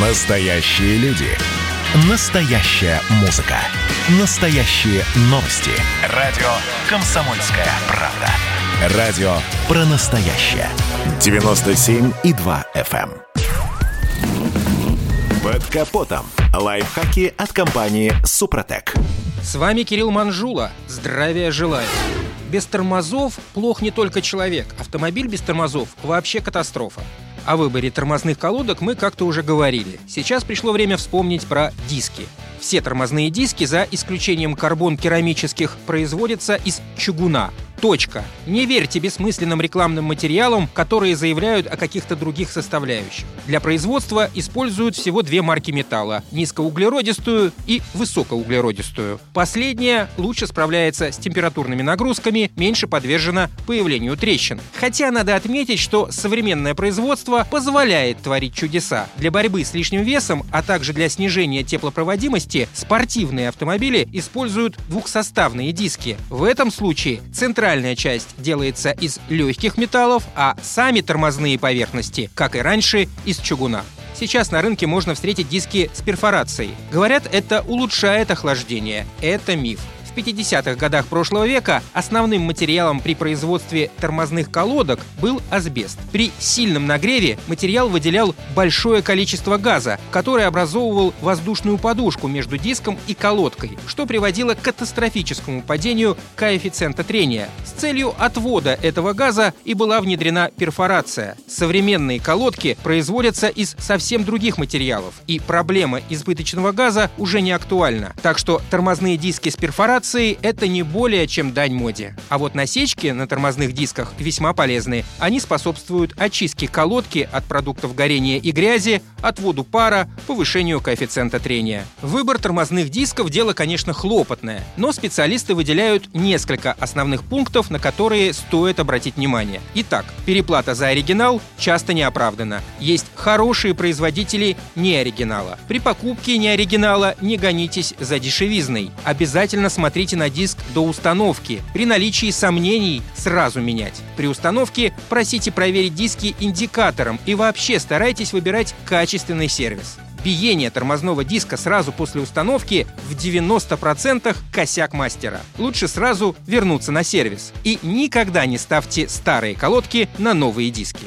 Настоящие люди. Настоящая музыка. Настоящие новости. Радио «Комсомольская правда». Радио про настоящее. 97,2 FM. эм. Под капотом. Лайфхаки от компании «Супротек». С вами Кирилл Манжула. Здравия желаю. Без тормозов плох не только человек. Автомобиль без тормозов – вообще катастрофа. О выборе тормозных колодок мы как-то уже говорили. Сейчас пришло время вспомнить про диски. Все тормозные диски, за исключением карбон-керамических, производятся из чугуна. Точка. Не верьте бессмысленным рекламным материалам, которые заявляют о каких-то других составляющих. Для производства используют всего две марки металла – низкоуглеродистую и высокоуглеродистую. Последняя лучше справляется с температурными нагрузками, меньше подвержена появлению трещин. Хотя надо отметить, что современное производство позволяет творить чудеса. Для борьбы с лишним весом, а также для снижения теплопроводимости, спортивные автомобили используют двухсоставные диски. В этом случае центральная часть делается из легких металлов, а сами тормозные поверхности, как и раньше, из чугуна. Сейчас на рынке можно встретить диски с перфорацией. Говорят, это улучшает охлаждение. Это миф. В 50-х годах прошлого века основным материалом при производстве тормозных колодок был асбест. При сильном нагреве материал выделял большое количество газа, который образовывал воздушную подушку между диском и колодкой, что приводило к катастрофическому падению коэффициента трения. С целью отвода этого газа и была внедрена перфорация. Современные колодки производятся из совсем других материалов, и проблема избыточного газа уже не актуальна. Так что тормозные диски с перфорацией это не более чем дань моде. А вот насечки на тормозных дисках весьма полезны. Они способствуют очистке колодки от продуктов горения и грязи, отводу пара, повышению коэффициента трения. Выбор тормозных дисков – дело, конечно, хлопотное, но специалисты выделяют несколько основных пунктов, на которые стоит обратить внимание. Итак, переплата за оригинал часто не оправдана. Есть хорошие производители не оригинала. При покупке не оригинала не гонитесь за дешевизной. Обязательно смотрите на диск до установки. При наличии сомнений сразу менять. При установке просите проверить диски индикатором и вообще старайтесь выбирать качественный сервис. Биение тормозного диска сразу после установки в 90% косяк мастера. Лучше сразу вернуться на сервис. И никогда не ставьте старые колодки на новые диски.